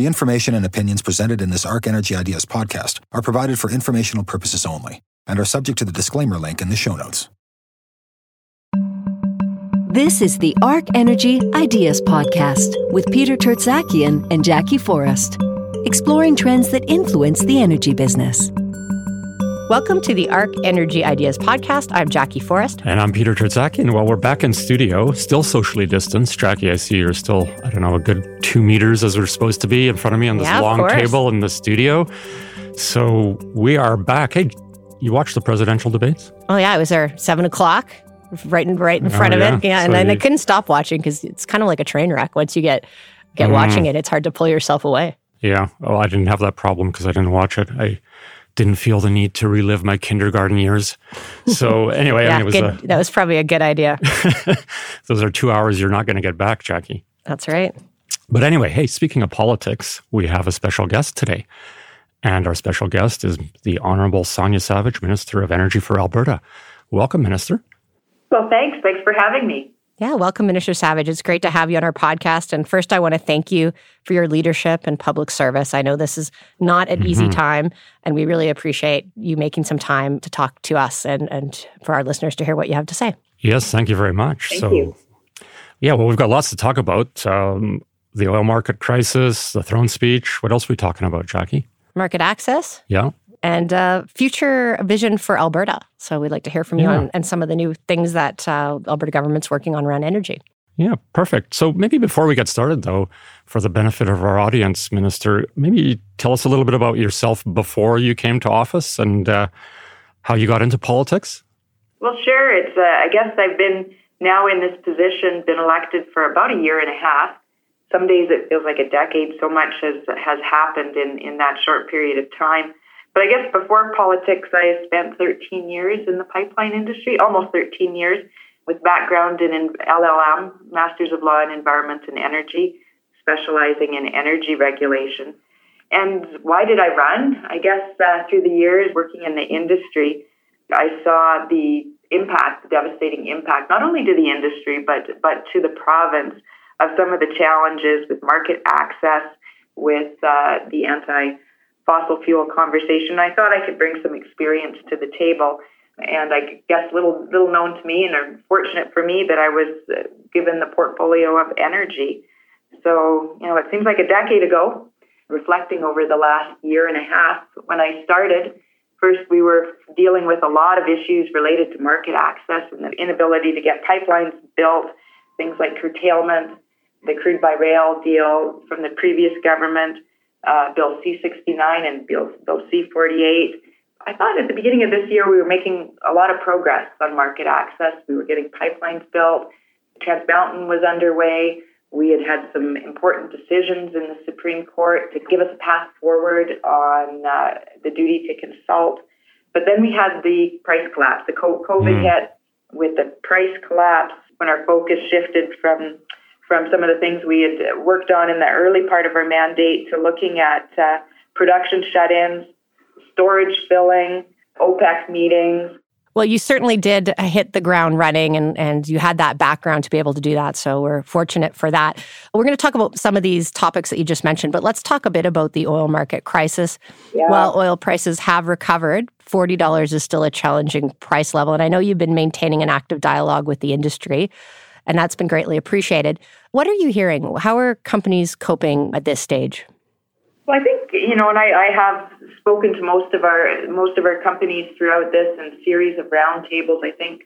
The information and opinions presented in this Arc Energy Ideas podcast are provided for informational purposes only and are subject to the disclaimer link in the show notes. This is the Arc Energy Ideas Podcast with Peter Tertzakian and Jackie Forrest, exploring trends that influence the energy business. Welcome to the Arc Energy Ideas Podcast. I'm Jackie Forrest. And I'm Peter Tertzakian. while we're back in studio, still socially distanced. Jackie, I see you're still, I don't know, a good two meters as we're supposed to be in front of me on this Yeah, long table in the studio. So we are back. Hey, you watched the presidential debates? Oh yeah, I was there seven o'clock, right in right in front Oh, of it. Yeah, So and then I couldn't stop watching because it's kind of like a train wreck. Once you get get Mm. watching it, it's hard to pull yourself away. Yeah. Oh, I didn't have that problem because I didn't watch it. I didn't feel the need to relive my kindergarten years. So anyway, I yeah, mean, it was good, a, that was probably a good idea. those are two hours you're not going to get back, Jackie. That's right. But anyway, hey, speaking of politics, we have a special guest today. And our special guest is the Honorable Sonya Savage, Minister of Energy for Alberta. Welcome, Minister. Well, thanks. Thanks for having me. Yeah, welcome, Minister Savage. It's great to have you on our podcast. And first, I want to thank you for your leadership and public service. I know this is not an easy Mm-hmm. time, and we really appreciate you making some time to talk to us and, and for our listeners to hear what you have to say. Yes, thank you very much. Thank so, you. yeah, well, we've got lots to talk about. Um, the oil market crisis, the throne speech. What else are we talking about, Jackie? Market access, Yeah. And uh, future vision for Alberta. So we'd like to hear from you on and some of the new things that uh, Alberta government's working on around energy. Yeah, perfect. So maybe before we get started, though, for the benefit of our audience, Minister, maybe tell us a little bit about yourself before you came to office and uh, how you got into politics. Well, sure. It's. Uh, I guess I've been now in this position, been elected for about a year and a half. Some days it feels like a decade. So much has has happened in in that short period of time. But I guess before politics, I spent 13 years in the pipeline industry, almost 13 years, with background in, LLM, Masters of Law in Environment and Energy, specializing in energy regulation. And why did I run? I guess uh, through the years working in the industry, I saw the impact, the devastating impact, not only to the industry, but, but to the province of some of the challenges with market access, with uh, the anti fossil fuel conversation. I thought I could bring some experience to the table. And I guess little little known to me, and unfortunate for me that I was uh, given the portfolio of energy. So you know, it seems like a decade ago. Reflecting over the last year and a half, when I started, First, we were dealing with a lot of issues related to market access and the inability to get pipelines built, things like curtailment, the crude by rail deal from the previous government, uh, Bill C69 and Bill, Bill C48. I thought at the beginning of this year we were making a lot of progress on market access. We were getting pipelines built. Trans Mountain was underway. We had had some important decisions in the Supreme Court to give us a path forward on uh, the duty to consult. But then we had the price collapse. The COVID Mm. hit with the price collapse when our focus shifted from from some of the things we had worked on in the early part of our mandate to looking at uh, production shut-ins, storage filling, OPEC meetings, Well, you certainly did hit the ground running and, and you had that background to be able to do that. So we're fortunate for that. We're going to talk about some of these topics that you just mentioned, but let's talk a bit about the oil market crisis. Yeah. While oil prices have recovered, $40 is still a challenging price level. And I know you've been maintaining an active dialogue with the industry, and that's been greatly appreciated. What are you hearing? How are companies coping at this stage? Well, I think you know, and I, I have spoken to most of our most of our companies throughout this and series of roundtables. I think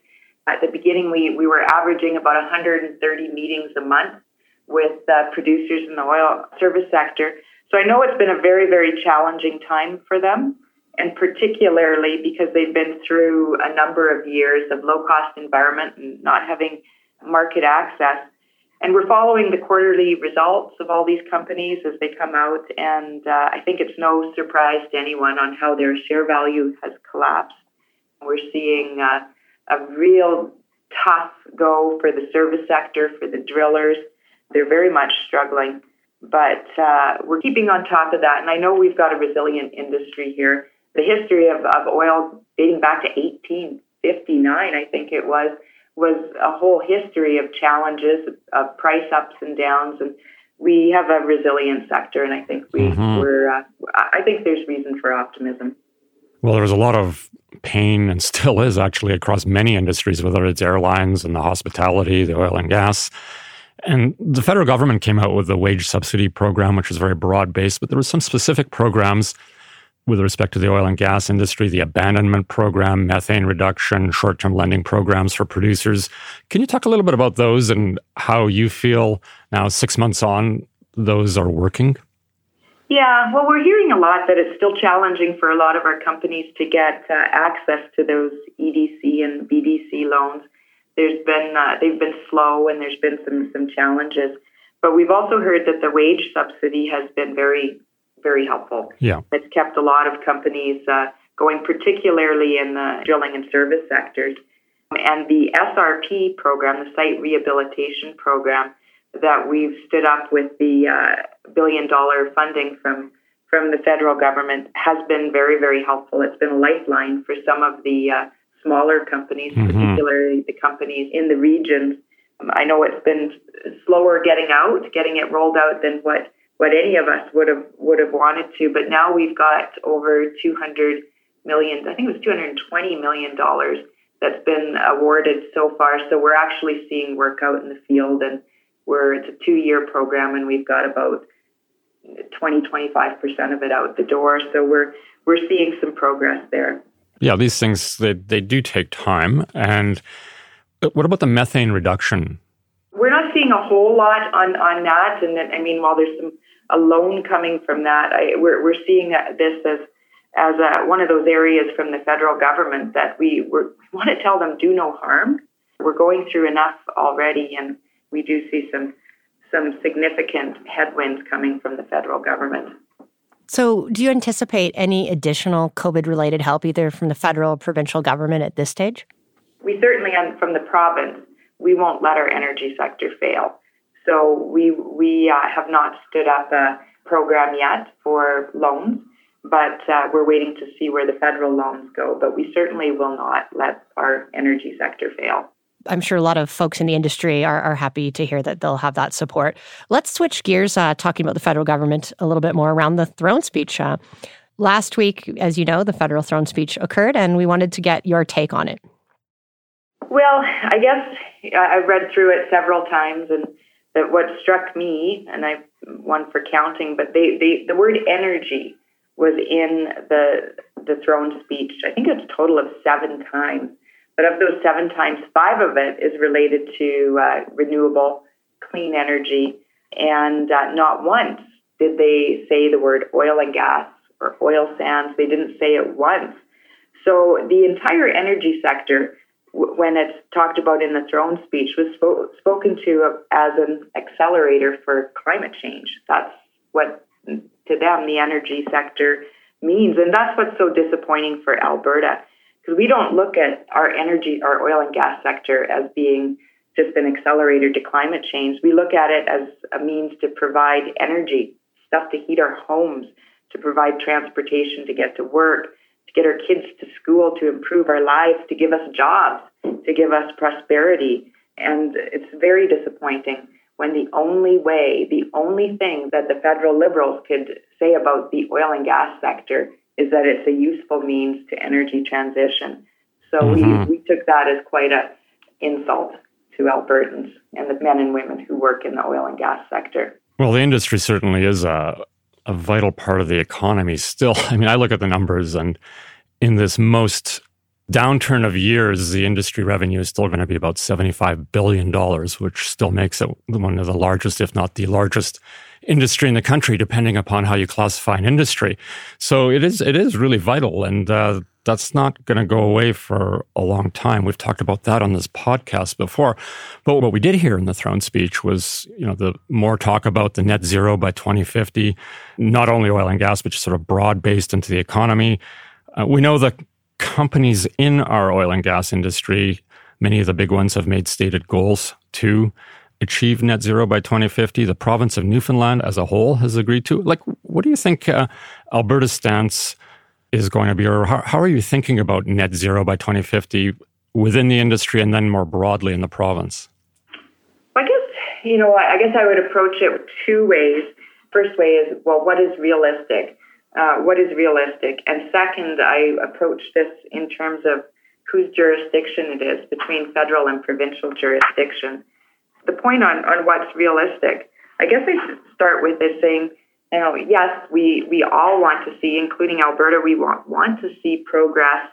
at the beginning we we were averaging about 130 meetings a month with uh, producers in the oil service sector. So I know it's been a very very challenging time for them, and particularly because they've been through a number of years of low cost environment and not having market access. And we're following the quarterly results of all these companies as they come out. And uh, I think it's no surprise to anyone on how their share value has collapsed. We're seeing uh, a real tough go for the service sector, for the drillers. They're very much struggling. But uh, we're keeping on top of that. And I know we've got a resilient industry here. The history of, of oil dating back to 1859, I think it was, was a whole history of challenges, of price ups and downs. And we have a resilient sector, and I think we, mm-hmm. we're. Uh, I think there's reason for optimism. Well, there was a lot of pain, and still is actually across many industries, whether it's airlines and the hospitality, the oil and gas. And the federal government came out with the wage subsidy program, which was very broad based, but there were some specific programs with respect to the oil and gas industry, the abandonment program, methane reduction, short term lending programs for producers. Can you talk a little bit about those and how you feel now, six months on, those are working? Yeah, well, we're hearing a lot that it's still challenging for a lot of our companies to get uh, access to those EDC and BDC loans. There's been uh, they've been slow, and there's been some some challenges. But we've also heard that the wage subsidy has been very very helpful. Yeah. It's kept a lot of companies uh, going, particularly in the drilling and service sectors. And the SRP program, the Site Rehabilitation Program, that we've stood up with the uh, billion dollar funding from from the federal government has been very, very helpful. It's been a lifeline for some of the uh, smaller companies, mm-hmm. particularly the companies in the regions. Um, I know it's been slower getting out, getting it rolled out than what what any of us would have would have wanted to. But now we've got over 200 million. I think it was 220 million dollars that's been awarded so far. So we're actually seeing work out in the field, and we're it's a two year program, and we've got about 20 25 percent of it out the door. So we're we're seeing some progress there. Yeah, these things they they do take time. And uh, what about the methane reduction? We're not a whole lot on on that, and I mean, while there's some a loan coming from that. I, we're, we're seeing this as as a, one of those areas from the federal government that we, we want to tell them do no harm. We're going through enough already, and we do see some some significant headwinds coming from the federal government. So, do you anticipate any additional COVID related help either from the federal or provincial government at this stage? We certainly, um, from the province, we won't let our energy sector fail. So we we uh, have not stood up a program yet for loans, but uh, we're waiting to see where the federal loans go. But we certainly will not let our energy sector fail. I'm sure a lot of folks in the industry are, are happy to hear that they'll have that support. Let's switch gears, uh, talking about the federal government a little bit more around the throne speech. Uh, last week, as you know, the federal throne speech occurred, and we wanted to get your take on it. Well, I guess I've read through it several times, and that what struck me, and I one for counting, but they, they the word energy was in the the throne speech. I think it's a total of seven times. But of those seven times, five of it is related to uh, renewable, clean energy, and uh, not once did they say the word oil and gas or oil sands. They didn't say it once. So the entire energy sector when it's talked about in the throne speech, was spo- spoken to as an accelerator for climate change. That's what, mm, to them, the energy sector means. And that's what's so disappointing for Alberta, because we don't look at our energy, our oil and gas sector as being just an accelerator to climate change. We look at it as a means to provide energy, stuff to heat our homes, to provide transportation to get to work to get our kids to school, to improve our lives, to give us jobs, to give us prosperity. And it's very disappointing when the only way, the only thing that the federal liberals could say about the oil and gas sector is that it's a useful means to energy transition. So mm-hmm. we, we took that as quite a insult to Albertans and the men and women who work in the oil and gas sector. Well, the industry certainly is a, a vital part of the economy still. I mean, I look at the numbers and in this most downturn of years, the industry revenue is still going to be about $75 billion, which still makes it one of the largest, if not the largest industry in the country, depending upon how you classify an industry. So it is, it is really vital. And, uh, that's not going to go away for a long time. We've talked about that on this podcast before. But what we did hear in the throne speech was, you know, the more talk about the net zero by 2050, not only oil and gas, but just sort of broad based into the economy. Uh, we know the companies in our oil and gas industry, many of the big ones have made stated goals to achieve net zero by 2050. The province of Newfoundland as a whole has agreed to. Like, what do you think uh, Alberta's stance is going to be, or how, how are you thinking about net zero by 2050 within the industry and then more broadly in the province? I guess you know, I guess I would approach it two ways. First way is, well, what is realistic? Uh, what is realistic? And second, I approach this in terms of whose jurisdiction it is between federal and provincial jurisdiction. The point on, on what's realistic, I guess I should start with is saying, you know, yes, we, we all want to see, including Alberta, we want, want to see progress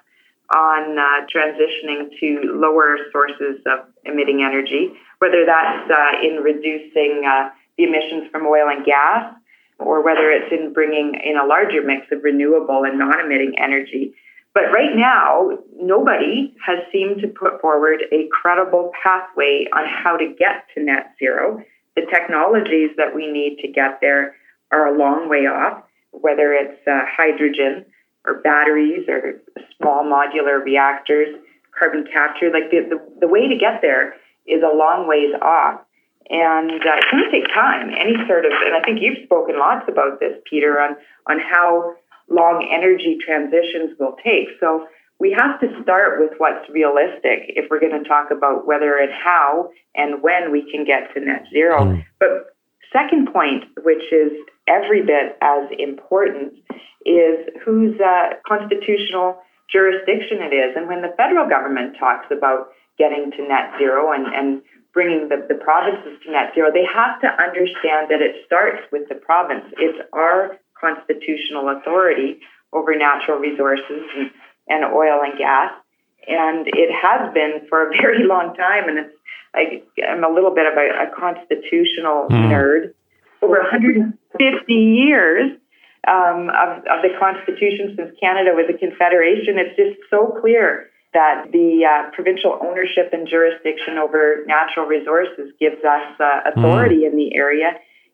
on uh, transitioning to lower sources of emitting energy, whether that's uh, in reducing uh, the emissions from oil and gas or whether it's in bringing in a larger mix of renewable and non emitting energy. But right now, nobody has seemed to put forward a credible pathway on how to get to net zero. The technologies that we need to get there are a long way off, whether it's uh, hydrogen or batteries or small modular reactors, carbon capture. Like the, the, the way to get there is a long ways off. And uh, it's going to take time. Any sort of, and I think you've spoken lots about this, Peter, on, on how long energy transitions will take. So we have to start with what's realistic if we're going to talk about whether and how and when we can get to net zero. Mm. But second point, which is every bit as important, is whose uh, constitutional jurisdiction it is. And when the federal government talks about getting to net zero and, and bringing the, the provinces to net zero, they have to understand that it starts with the province. It's our constitutional authority over natural resources and, and oil and gas. And it has been for a very long time. And it's like I'm a little bit of a, a constitutional mm. nerd. Over 150 years um, of, of the Constitution since Canada was a confederation, it's just so clear that the uh, provincial ownership and jurisdiction over natural resources gives us uh, authority mm. in the area.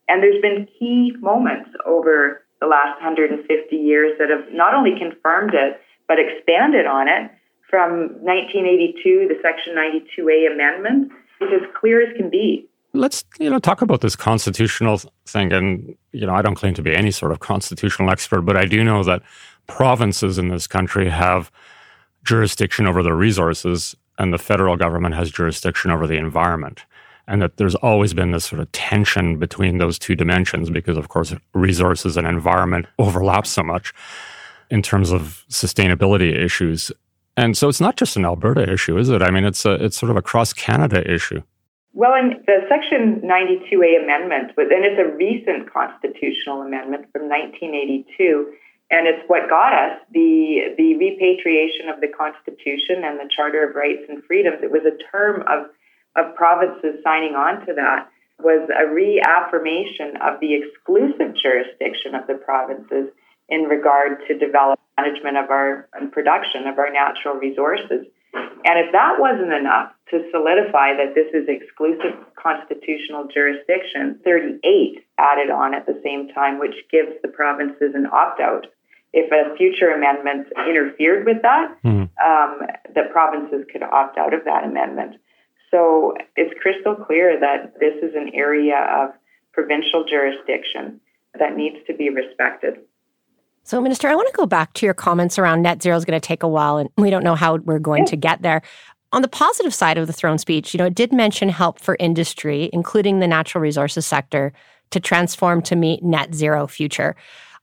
And there's been key moments over the last 150 years that have not only confirmed it, but expanded on it from 1982, the Section 92A amendment, is as clear as can be. Let's you know talk about this constitutional thing, and you know I don't claim to be any sort of constitutional expert, but I do know that provinces in this country have jurisdiction over the resources, and the federal government has jurisdiction over the environment and that there's always been this sort of tension between those two dimensions because, of course, resources and environment overlap so much in terms of sustainability issues. And so it's not just an Alberta issue, is it? I mean, it's a, it's sort of a cross Canada issue. Well, in the Section 92A amendment, and it's a recent constitutional amendment from 1982, and it's what got us the the repatriation of the Constitution and the Charter of Rights and Freedoms. It was a term of of provinces signing on to that was a reaffirmation of the exclusive jurisdiction of the provinces in regard to development management of our and production of our natural resources. And if that wasn't enough to solidify that this is exclusive constitutional jurisdiction, 38 added on at the same time, which gives the provinces an opt out. If a future amendment interfered with that, mm-hmm. um, the provinces could opt out of that amendment. So it's crystal clear that this is an area of provincial jurisdiction that needs to be respected. So, Minister, I want to go back to your comments around net zero is going to take a while and we don't know how we're going to get there. On the positive side of the throne speech, you know, it did mention help for industry, including the natural resources sector, to transform to meet net zero future.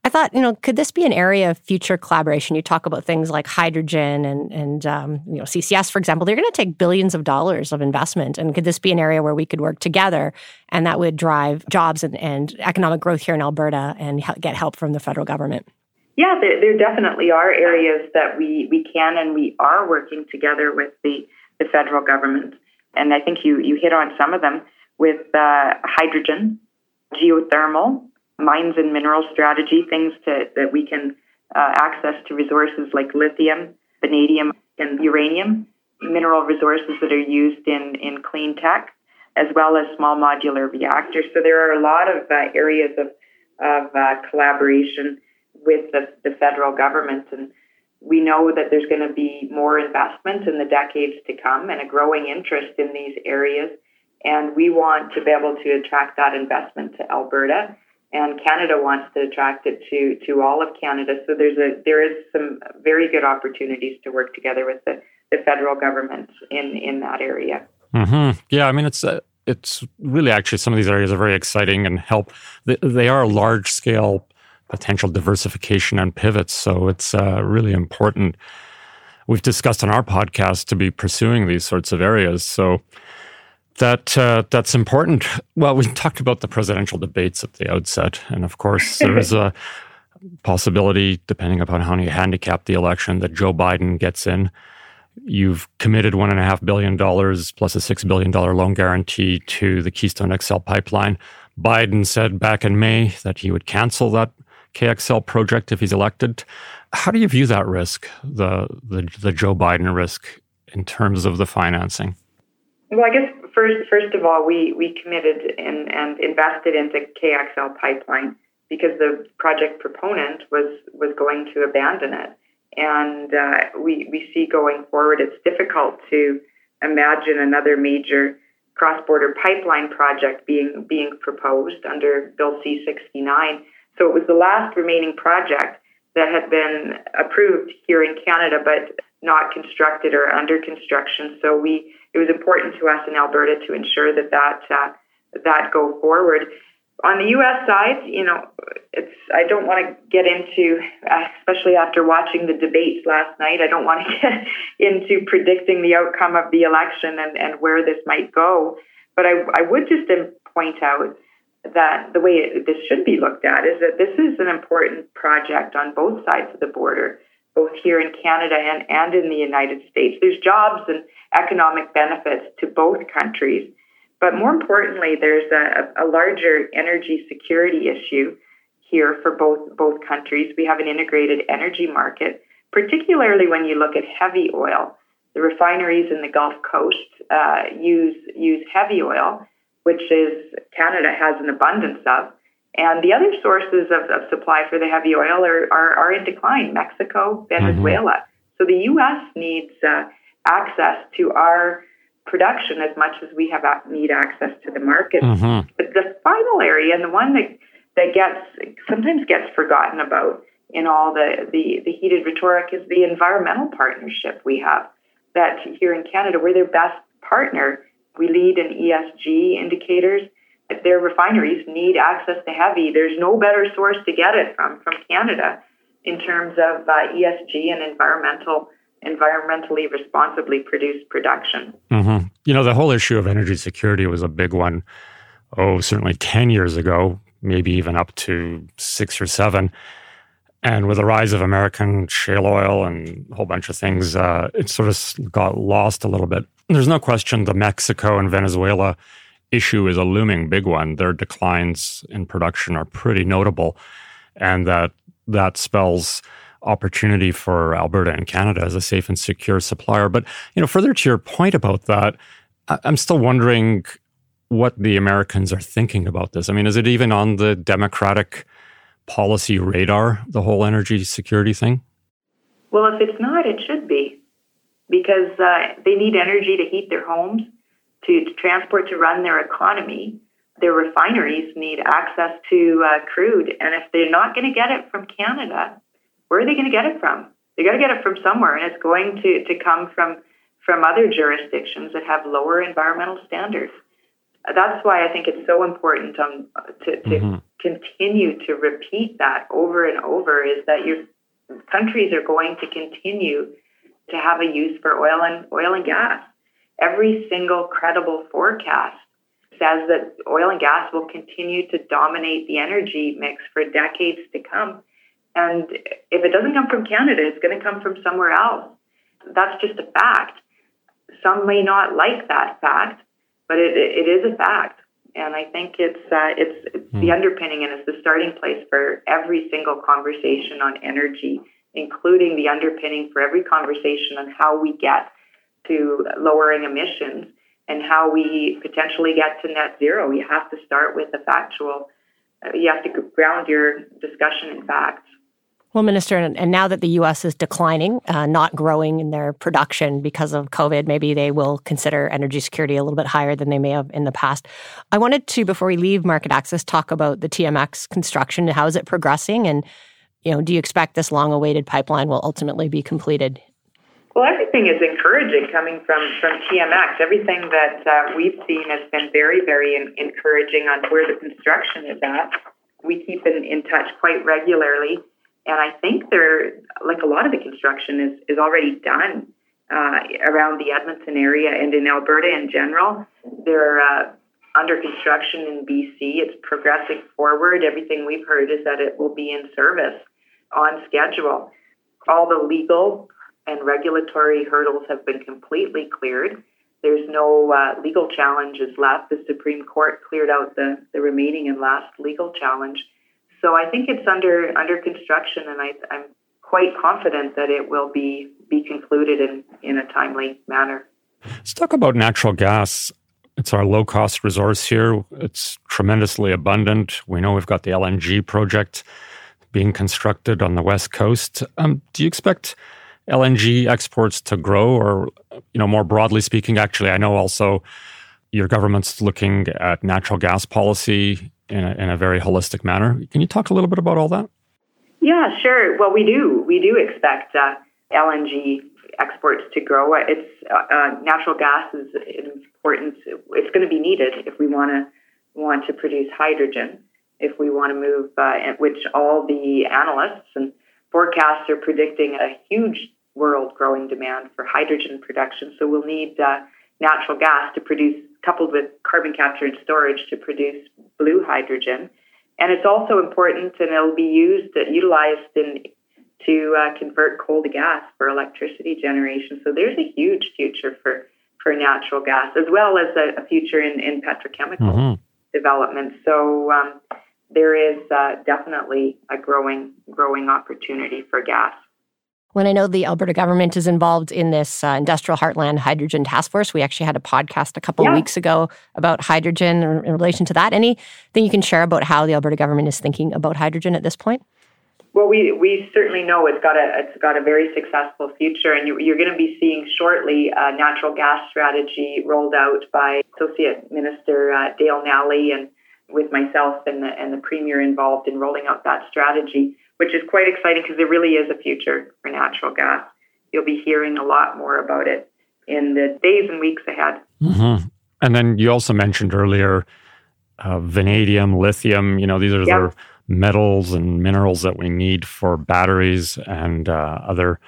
I thought, you know, could this be an area of future collaboration? You talk about things like hydrogen and and um, you know CCS, for example. They're going to take billions of dollars of investment, and could this be an area where we could work together, and that would drive jobs and, and economic growth here in Alberta, and get help from the federal government? Yeah, there, there definitely are areas that we we can and we are working together with the the federal government, and I think you you hit on some of them with uh, hydrogen, geothermal mines and mineral strategy, things to, that we can uh, access to resources like lithium, vanadium, and uranium, mineral resources that are used in, in clean tech, as well as small modular reactors. So there are a lot of uh, areas of, of uh, collaboration with the, the federal government. And we know that there's going to be more investment in the decades to come and a growing interest in these areas. And we want to be able to attract that investment to Alberta and Canada wants to attract it to to all of Canada. So there's a there is some very good opportunities to work together with the, the federal government in in that area. Mm-hmm. Yeah, I mean it's uh, it's really actually some of these areas are very exciting and help. They, they are large scale potential diversification and pivots. So it's uh, really important. We've discussed on our podcast to be pursuing these sorts of areas. So that uh, that's important. Well, we talked about the presidential debates at the outset, and of course, there is a possibility, depending upon how you handicap the election, that Joe Biden gets in. You've committed one and a half billion dollars plus a six billion dollar loan guarantee to the Keystone XL pipeline. Biden said back in May that he would cancel that KXL project if he's elected. How do you view that risk, the the, the Joe Biden risk, in terms of the financing? Well, I guess first first of all, we we committed and, and invested into KXL pipeline because the project proponent was was going to abandon it. And uh, we, we see going forward, it's difficult to imagine another major cross-border pipeline project being being proposed under Bill C-69. So it was the last remaining project that had been approved here in Canada, but not constructed or under construction. So we it was important to us in Alberta to ensure that that uh, that go forward on the U.S. side, you know, it's I don't want to get into, especially after watching the debates last night. I don't want to get into predicting the outcome of the election and, and where this might go. But I, I would just point out that the way it, this should be looked at is that this is an important project on both sides of the border, both here in Canada and, and in the United States. There's jobs and economic benefits to both countries. But more importantly, there's a, a larger energy security issue here for both both countries. We have an integrated energy market, particularly when you look at heavy oil. The refineries in the Gulf Coast uh, use use heavy oil, which is Canada has an abundance of, and the other sources of, of supply for the heavy oil are, are, are in decline. Mexico, Venezuela. Mm-hmm. So the U.S. needs uh, access to our production as much as we have need access to the market. Mm-hmm. But the final area, and the one that that gets sometimes gets forgotten about in all the, the, the heated rhetoric, is the environmental partnership we have. That here in Canada, we're their best partner. We lead in ESG indicators. Their refineries need access to heavy, there's no better source to get it from from Canada in terms of uh, ESG and environmental environmentally responsibly produced production. Mm-hmm. You know, the whole issue of energy security was a big one, oh, certainly 10 years ago, maybe even up to six or seven. And with the rise of American shale oil and a whole bunch of things, uh, it sort of got lost a little bit. There's no question the Mexico and Venezuela issue is a looming big one. Their declines in production are pretty notable. And that that spells opportunity for Alberta and Canada as a safe and secure supplier. But you know, further to your point about that, I'm still wondering what the Americans are thinking about this. I mean, is it even on the Democratic policy radar, the whole energy security thing? Well, if it's not, it should be, because uh, they need energy to heat their homes, to, transport, to run their economy. Their refineries need access to uh, crude, and if they're not going to get it from Canada, where are they going to get it from? They got to get it from somewhere, and it's going to, to come from from other jurisdictions that have lower environmental standards. That's why I think it's so important um, to, to mm-hmm. continue to repeat that over and over. Is that your countries are going to continue to have a use for oil and oil and gas. Every single credible forecast says that oil and gas will continue to dominate the energy mix for decades to come. And if it doesn't come from Canada, it's going to come from somewhere else. That's just a fact. Some may not like that fact, but it, it is a fact. And I think it's uh, it's, it's mm. the underpinning and it's the starting place for every single conversation on energy, including the underpinning for every conversation on how we get to lowering emissions and how we potentially get to net zero. You have to start with the factual. Uh, you have to ground your discussion in facts. Well, Minister, and now that the U.S. is declining, uh, not growing in their production because of COVID, maybe they will consider energy security a little bit higher than they may have in the past. I wanted to, before we leave market access, talk about the TMX construction. How is it progressing? And, you know, do you expect this long awaited pipeline will ultimately be completed? Well, everything is encouraging coming from, from TMX. Everything that uh, we've seen has been very, very in, encouraging on where the construction is at. We keep in, in touch quite regularly, and I think there, like a lot of the construction is, is already done uh, around the Edmonton area and in Alberta in general. They're uh, under construction in BC. It's progressing forward. Everything we've heard is that it will be in service on schedule. All the legal and regulatory hurdles have been completely cleared. There's no uh, legal challenges left. The Supreme Court cleared out the, the remaining and last legal challenge. So I think it's under under construction, and I, I'm quite confident that it will be be concluded in, in a timely manner. Let's talk about natural gas. It's our low cost resource here. It's tremendously abundant. We know we've got the LNG project being constructed on the west coast. Um, do you expect LNG exports to grow, or you know, more broadly speaking, actually, I know also your government's looking at natural gas policy in a, in a very holistic manner. Can you talk a little bit about all that? Yeah, sure. Well, we do. We do expect uh, LNG exports to grow. It's uh, uh, natural gas is important. It's going to be needed if we want to want to produce hydrogen. If we want to move, uh, which all the analysts and forecasts are predicting a huge world growing demand for hydrogen production. So we'll need uh, natural gas to produce, coupled with carbon capture and storage, to produce blue hydrogen. And it's also important, and it'll be used, uh, utilized in to uh, convert coal to gas for electricity generation. So there's a huge future for for natural gas, as well as a, a future in, in petrochemical mm-hmm. development. So um, there is uh, definitely a growing growing opportunity for gas. When I know the Alberta government is involved in this uh, Industrial Heartland Hydrogen Task Force, we actually had a podcast a couple yeah. of weeks ago about hydrogen in relation to that. Anything you can share about how the Alberta government is thinking about hydrogen at this point? Well, we, we certainly know it's got a it's got a very successful future, and you, you're going to be seeing shortly a natural gas strategy rolled out by Associate Minister uh, Dale Nally and with myself and the and the Premier involved in rolling out that strategy which is quite exciting because there really is a future for natural gas. You'll be hearing a lot more about it in the days and weeks ahead. Mm-hmm. And then you also mentioned earlier uh, vanadium, lithium. You know, these are yep. the metals and minerals that we need for batteries and uh, other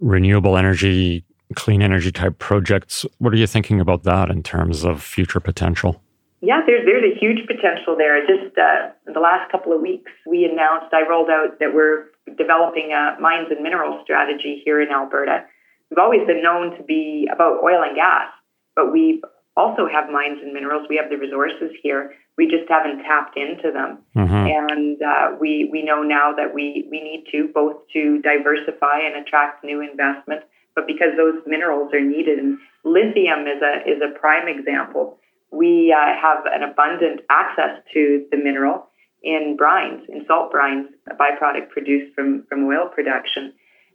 renewable energy, clean energy type projects. What are you thinking about that in terms of future potential? Yeah, there's there's a huge potential there. Just uh, the last couple of weeks, we announced I rolled out that we're developing a mines and minerals strategy here in Alberta. We've always been known to be about oil and gas, but we also have mines and minerals. We have the resources here. We just haven't tapped into them, mm-hmm. and uh, we we know now that we we need to both to diversify and attract new investment, but because those minerals are needed, and lithium is a is a prime example we uh, have an abundant access to the mineral in brines, in salt brines, a byproduct produced from, from oil production.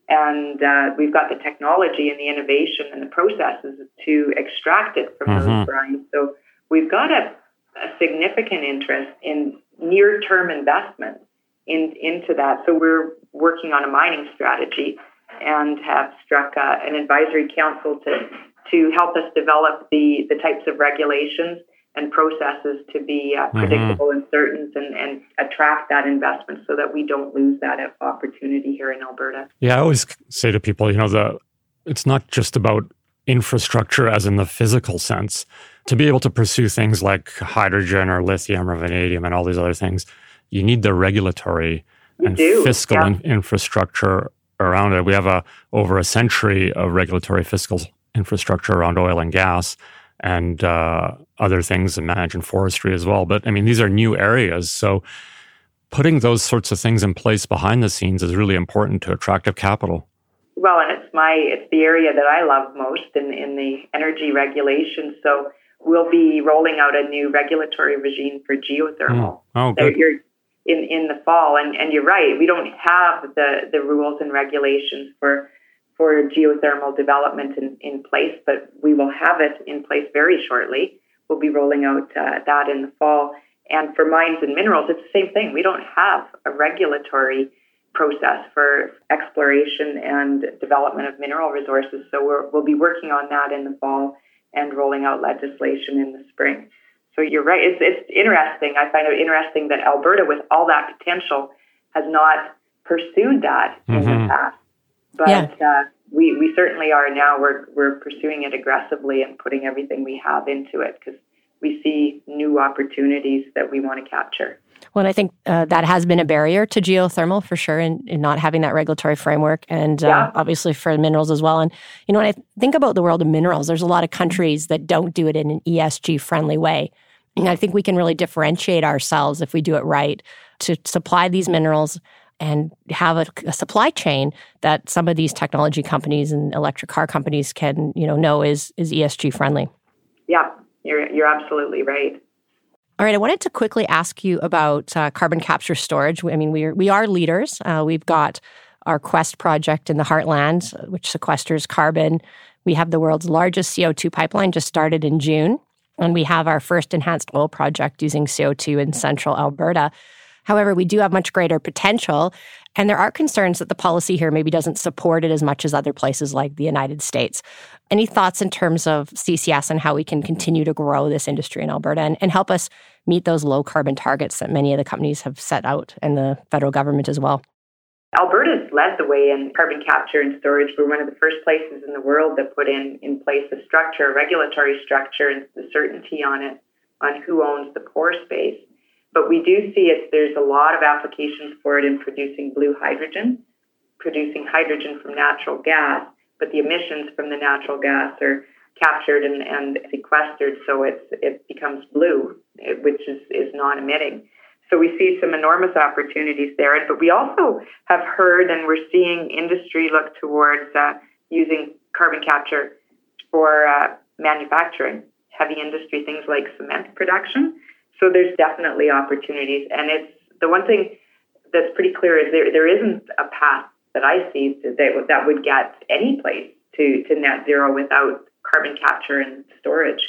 And uh, we've got the technology and the innovation and the processes to extract it from mm-hmm. those brines. So we've got a, a significant interest in near term investment in, into that. So we're working on a mining strategy and have struck uh, an advisory council to to help us develop the, the types of regulations and processes to be uh, mm-hmm. predictable and certain and, and attract that investment so that we don't lose that opportunity here in Alberta. Yeah, I always say to people, you know, the it's not just about infrastructure as in the physical sense. To be able to pursue things like hydrogen or lithium or vanadium and all these other things, you need the regulatory you and do. fiscal yeah. in- infrastructure around it. We have a over a century of regulatory fiscal infrastructure around oil and gas and uh, other things, and forestry as well. But I mean, these are new areas. So putting those sorts of things in place behind the scenes is really important to attractive capital. Well, and it's my it's the area that I love most in in the energy regulation. So we'll be rolling out a new regulatory regime for geothermal. Mm. Oh, good. So in in the fall, and and you're right. We don't have the the rules and regulations for for geothermal development in, in place, but we will have it in place very shortly. We'll be rolling out uh, that in the fall. And for mines and minerals, it's the same thing. We don't have a regulatory process for exploration and development of mineral resources. So we will be working on that in the fall and rolling out legislation in the spring. So you're right. It's, it's interesting. I find it interesting that Alberta, with all that potential, has not pursued that mm-hmm. in the mm-hmm. past. But yeah. uh, we, we certainly are now. We're, we're pursuing it aggressively and putting everything we have into it because we see new opportunities that we want to capture. Well, and I think uh, that has been a barrier to geothermal for sure, in, in not having that regulatory framework, and uh, yeah. obviously for minerals as well. And you know, when I think about the world of minerals, there's a lot of countries that don't do it in an ESG friendly way. And I think we can really differentiate ourselves if we do it right to supply these minerals and have a, a, supply chain that some of these technology companies and electric car companies can, you know, know is is ESG friendly. Yeah, you're you're absolutely right. All right, I wanted to quickly ask you about uh, carbon capture storage. I mean, we are, we are leaders. Uh, we've got our Quest project in the heartland, which sequesters carbon. We have the world's largest CO2 pipeline, just started in June. And we have our first enhanced oil project using CO2 in central Alberta. However, we do have much greater potential. And there are concerns that the policy here maybe doesn't support it as much as other places like the United States. Any thoughts in terms of CCS and how we can continue to grow this industry in Alberta and, and help us meet those low carbon targets that many of the companies have set out and the federal government as well? Alberta's led the way in carbon capture and storage. We're one of the first places in the world that put in, in place a structure, a regulatory structure, and the certainty on it, on who owns the pore space. But we do see it, there's a lot of applications for it in producing blue hydrogen, producing hydrogen from natural gas, but the emissions from the natural gas are captured and, and sequestered so it's, it becomes blue, which is, is non emitting. So we see some enormous opportunities there. But we also have heard and we're seeing industry look towards uh, using carbon capture for uh, manufacturing, heavy industry, things like cement production. So there's definitely opportunities. And it's the one thing that's pretty clear is there, there isn't a path that I see that, that would get any place to, to net zero without carbon capture and storage.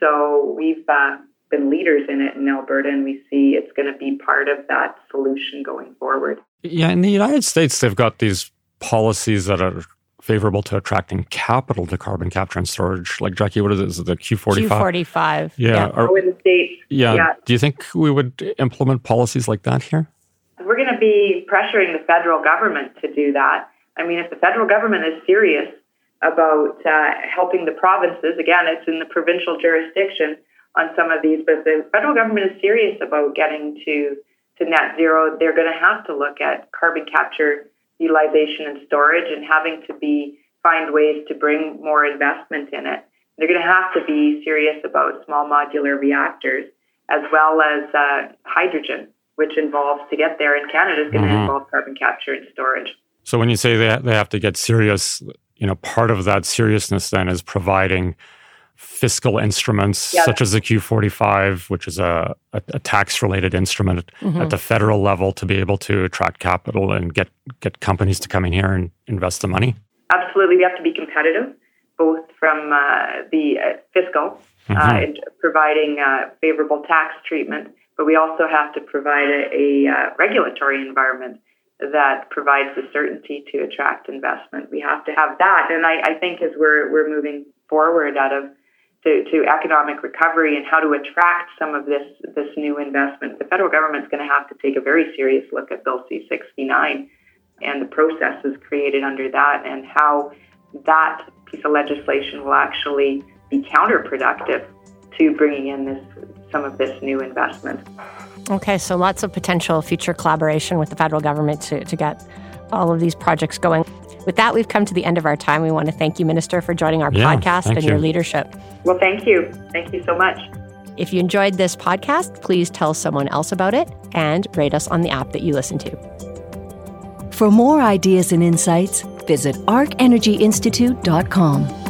So we've uh, been leaders in it in Alberta, and we see it's going to be part of that solution going forward. Yeah, in the United States, they've got these policies that are favorable to attracting capital to carbon capture and storage. Like Jackie, what is it? Is it the Q45? Q45. Yeah. yeah. Are, oh, in the States. Yeah. yeah. Do you think we would implement policies like that here? We're going to be pressuring the federal government to do that. I mean, if the federal government is serious about uh, helping the provinces, again, it's in the provincial jurisdiction on some of these, but if the federal government is serious about getting to, to net zero. They're going to have to look at carbon capture utilization and storage and having to be find ways to bring more investment in it. They're going to have to be serious about small modular reactors as well as uh, hydrogen, which involves to get there in Canada is going mm-hmm. to involve carbon capture and storage. So when you say they they have to get serious, you know, part of that seriousness then is providing fiscal instruments yep. such as the Q45, which is a, a, a tax related instrument mm-hmm. at the federal level to be able to attract capital and get, get companies to come in here and invest the money? Absolutely. We have to be competitive, both from uh, the uh, fiscal, uh, mm-hmm. uh, providing favorable tax treatment, but we also have to provide a, a uh, regulatory environment that provides the certainty to attract investment. We have to have that. And I, I think as we're, we're moving forward out of to, to economic recovery and how to attract some of this this new investment. The federal government's going to have to take a very serious look at Bill C69 and the processes created under that and how that piece of legislation will actually be counterproductive to bringing in this some of this new investment. Okay, so lots of potential future collaboration with the federal government to, to get all of these projects going. With that, we've come to the end of our time. We want to thank you, Minister, for joining our yeah, podcast and you. your leadership. Well, thank you. Thank you so much. If you enjoyed this podcast, please tell someone else about it and rate us on the app that you listen to. For more ideas and insights, visit arcenergyinstitute.com.